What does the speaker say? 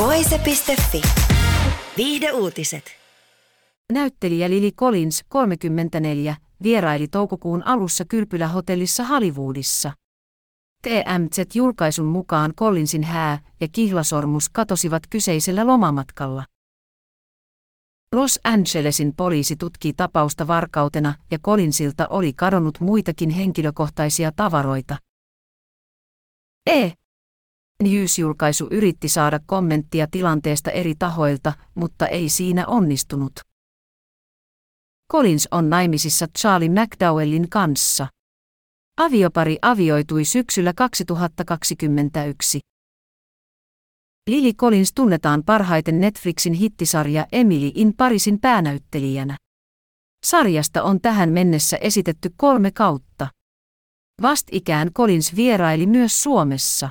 Voise.fi. Viihde uutiset. Näyttelijä Lily Collins, 34, vieraili toukokuun alussa kylpylähotellissa Hollywoodissa. TMZ-julkaisun mukaan Collinsin hää ja kihlasormus katosivat kyseisellä lomamatkalla. Los Angelesin poliisi tutkii tapausta varkautena ja Collinsilta oli kadonnut muitakin henkilökohtaisia tavaroita. E. News-julkaisu yritti saada kommenttia tilanteesta eri tahoilta, mutta ei siinä onnistunut. Collins on naimisissa Charlie McDowellin kanssa. Aviopari avioitui syksyllä 2021. Lily Collins tunnetaan parhaiten Netflixin hittisarja Emily in Parisin päänäyttelijänä. Sarjasta on tähän mennessä esitetty kolme kautta. Vastikään Collins vieraili myös Suomessa.